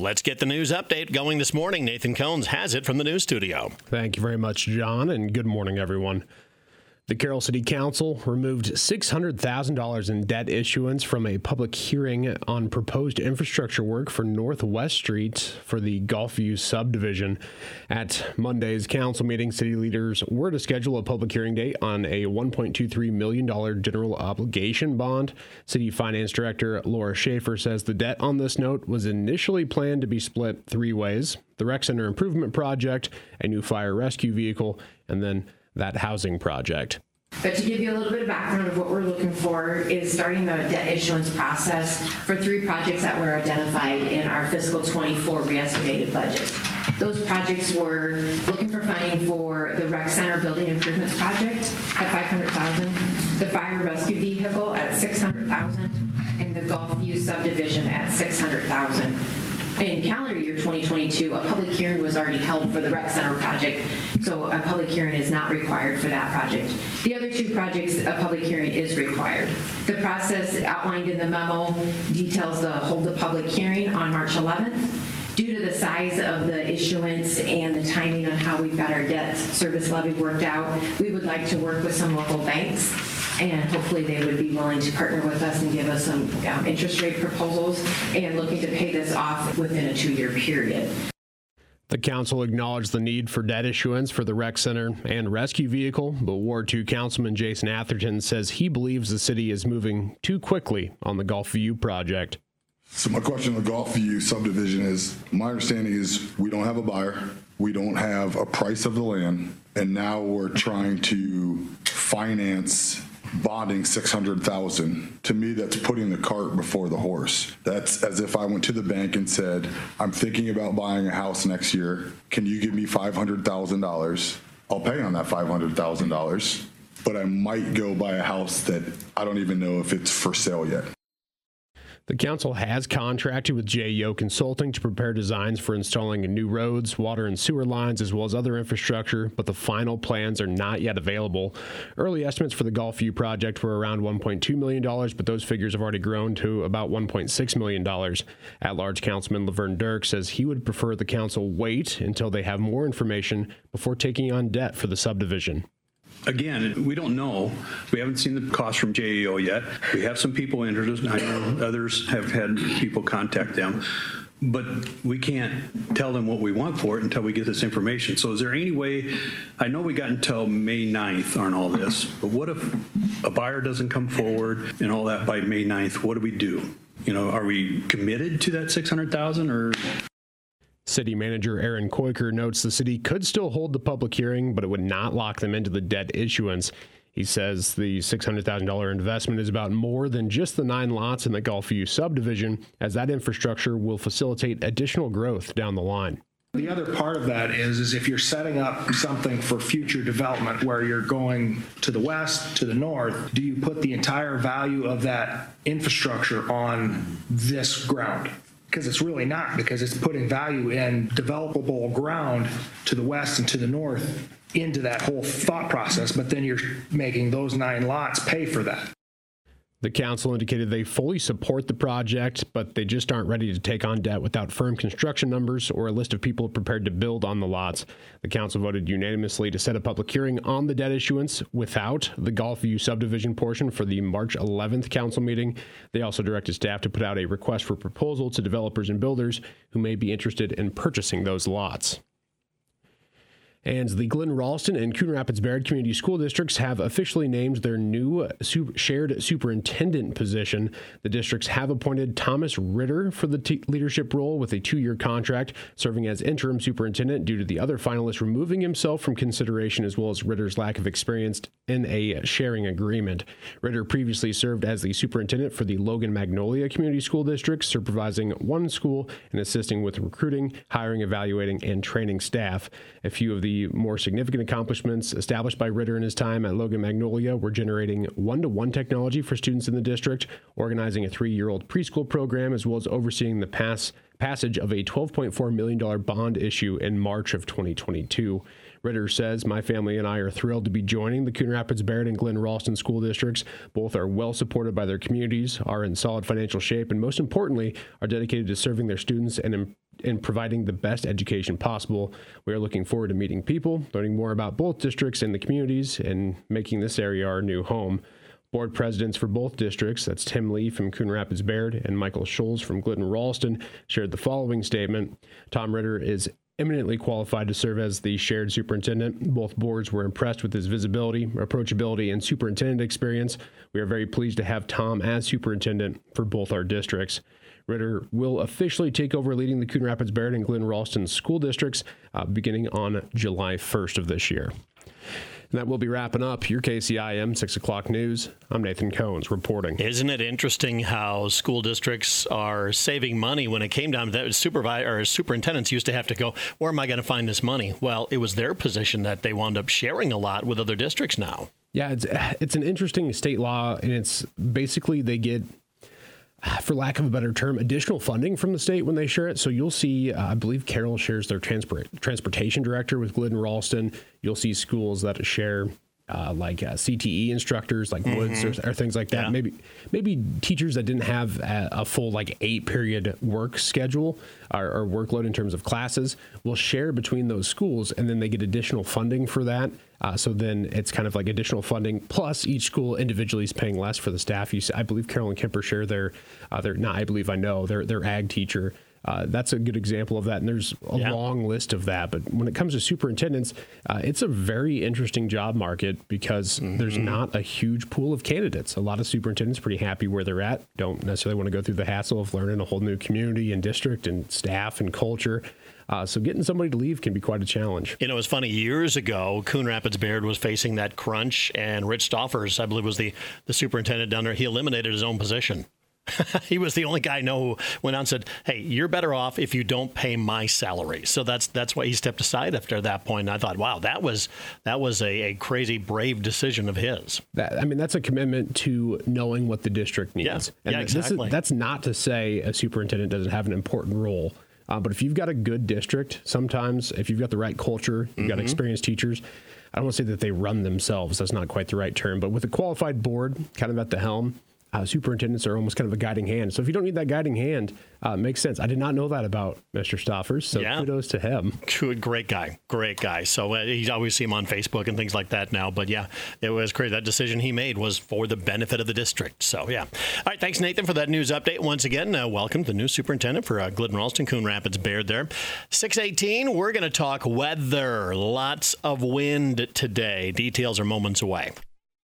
Let's get the news update going this morning. Nathan Cones has it from the news studio. Thank you very much, John, and good morning, everyone. The Carroll City Council removed $600,000 in debt issuance from a public hearing on proposed infrastructure work for Northwest Street for the Gulfview subdivision. At Monday's council meeting, city leaders were to schedule a public hearing date on a $1.23 million general obligation bond. City Finance Director Laura Schaefer says the debt on this note was initially planned to be split three ways the rec center improvement project, a new fire rescue vehicle, and then that housing project. But to give you a little bit of background of what we're looking for is starting the debt issuance process for three projects that were identified in our fiscal 24 re-estimated budget. Those projects were looking for funding for the rec center building improvements project at 500,000, the fire rescue vehicle at 600,000, and the Gulfview subdivision at 600,000 in calendar year 2022, a public hearing was already held for the rec center project, so a public hearing is not required for that project. The other two projects, a public hearing is required. The process outlined in the memo details the hold the public hearing on March 11th. Due to the size of the issuance and the timing on how we've got our debt service levy worked out, we would like to work with some local banks and hopefully they would be willing to partner with us and give us some um, interest rate proposals and looking to pay this off within a two-year period. The council acknowledged the need for debt issuance for the rec center and rescue vehicle, but Ward 2 Councilman Jason Atherton says he believes the city is moving too quickly on the Gulfview project. So my question on the Gulfview subdivision is, my understanding is we don't have a buyer, we don't have a price of the land, and now we're trying to finance bonding 600,000. To me, that's putting the cart before the horse. That's as if I went to the bank and said, I'm thinking about buying a house next year. Can you give me $500,000? I'll pay on that $500,000, but I might go buy a house that I don't even know if it's for sale yet. The council has contracted with JEO Consulting to prepare designs for installing new roads, water and sewer lines, as well as other infrastructure, but the final plans are not yet available. Early estimates for the Gulfview project were around $1.2 million, but those figures have already grown to about $1.6 million. At large Councilman Laverne Dirk says he would prefer the council wait until they have more information before taking on debt for the subdivision again, we don't know. We haven't seen the cost from JEO yet. We have some people interested. I know others have had people contact them. But we can't tell them what we want for it until we get this information. So is there any way, I know we got until May 9th on all this, but what if a buyer doesn't come forward and all that by May 9th? What do we do? You know, are we committed to that 600,000 or City Manager Aaron Kooiker notes the city could still hold the public hearing, but it would not lock them into the debt issuance. He says the $600,000 investment is about more than just the nine lots in the Gulfview subdivision, as that infrastructure will facilitate additional growth down the line. The other part of that is, is if you're setting up something for future development where you're going to the west, to the north, do you put the entire value of that infrastructure on this ground? Because it's really not, because it's putting value in developable ground to the west and to the north into that whole thought process, but then you're making those nine lots pay for that. The council indicated they fully support the project, but they just aren't ready to take on debt without firm construction numbers or a list of people prepared to build on the lots. The council voted unanimously to set a public hearing on the debt issuance without the Gulfview subdivision portion for the March 11th council meeting. They also directed staff to put out a request for proposal to developers and builders who may be interested in purchasing those lots. And the Glidden Ralston and Coon Rapids Bayard Community School Districts have officially named their new shared superintendent position. The districts have appointed Thomas Ritter for the t- leadership role with a two year contract, serving as interim superintendent due to the other finalist removing himself from consideration as well as Ritter's lack of experience in a sharing agreement. Ritter previously served as the superintendent for the Logan Magnolia Community School District, supervising one school and assisting with recruiting, hiring, evaluating, and training staff. A few of the the more significant accomplishments established by Ritter in his time at Logan Magnolia were generating one to one technology for students in the district, organizing a three year old preschool program, as well as overseeing the PASS passage of a $12.4 million bond issue in March of 2022. Ritter says, My family and I are thrilled to be joining the Coon Rapids, Bayard, and Glidden Ralston school districts. Both are well supported by their communities, are in solid financial shape, and most importantly, are dedicated to serving their students and in providing the best education possible. We are looking forward to meeting people, learning more about both districts and the communities, and making this area our new home. Board presidents for both districts, that's Tim Lee from Coon Rapids Bayard and Michael Scholes from Glidden Ralston, shared the following statement. Tom Ritter is eminently qualified to serve as the shared superintendent. Both boards were impressed with his visibility, approachability, and superintendent experience. We are very pleased to have Tom as superintendent for both our districts. Ritter will officially take over leading the Coon Rapids Bayard and Glidden Ralston school districts uh, beginning on July 1st of this year. And that will be wrapping up your KCIM 6 o'clock news. I'm Nathan Cohns reporting. Isn't it interesting how school districts are saving money when it came down to that? Supervisor or superintendents used to have to go, where am I going to find this money? Well, it was their position that they wound up sharing a lot with other districts now. Yeah, it's, it's an interesting state law, and it's basically they get for lack of a better term, additional funding from the state when they share it. So you'll see, uh, I believe Carroll shares their transport transportation director with Glidden Ralston. You'll see schools that share uh, like uh, CTE instructors, like mm-hmm. Woods or, or, things like that. Yeah. Maybe maybe teachers that didn't have a, a full like eight period work schedule or, or, workload in terms of classes will share between those schools, and then they get additional funding for that. Uh, so then it's kind of like additional funding plus each school individually is paying less for the staff. You, I believe Carroll and Kuemper share their, uh, their not I believe I know their their ag teacher uh, that's a good example of that. And there's a yeah. long list of that. But when it comes to superintendents, uh, it's a very interesting job market because mm-hmm. there's not a huge pool of candidates. A lot of superintendents pretty happy where they're at, don't necessarily want to go through the hassle of learning a whole new community and district and staff and culture. Uh, so getting somebody to leave can be quite a challenge. You know, it's funny. Years ago, Coon Rapids Bayard was facing that crunch, and Rich Stoffers, I believe, was the, the superintendent down there. He eliminated his own position. he was the only guy I know who went on and said, "Hey, you're better off if you don't pay my salary." So that's that's why he stepped aside after that point. And I thought, wow, that was that was a, a crazy brave decision of his. That, I mean, that's a commitment to knowing what the district needs. Yeah, and yeah exactly. Is, that's not to say a superintendent doesn't have an important role. Uh, but if you've got a good district, sometimes if you've got the right culture, you've mm-hmm. got experienced teachers. I don't want to say that they run themselves. That's not quite the right term. But with a qualified board kind of at the helm, uh, superintendents are almost kind of a guiding hand. So if you don't need that guiding hand, uh, makes sense. I did not know that about Mr. Stoffers, so yeah. kudos to him. Good, great guy, great guy. So uh, you always see him on Facebook and things like that now. But yeah, it was crazy. That decision he made was for the benefit of the district. So yeah. All right, thanks Nathan for that news update. Once again, uh, welcome to the new superintendent for uh, Glidden Ralston, Coon Rapids Bayard there. 618, we're going to talk weather. Lots of wind today. Details are moments away.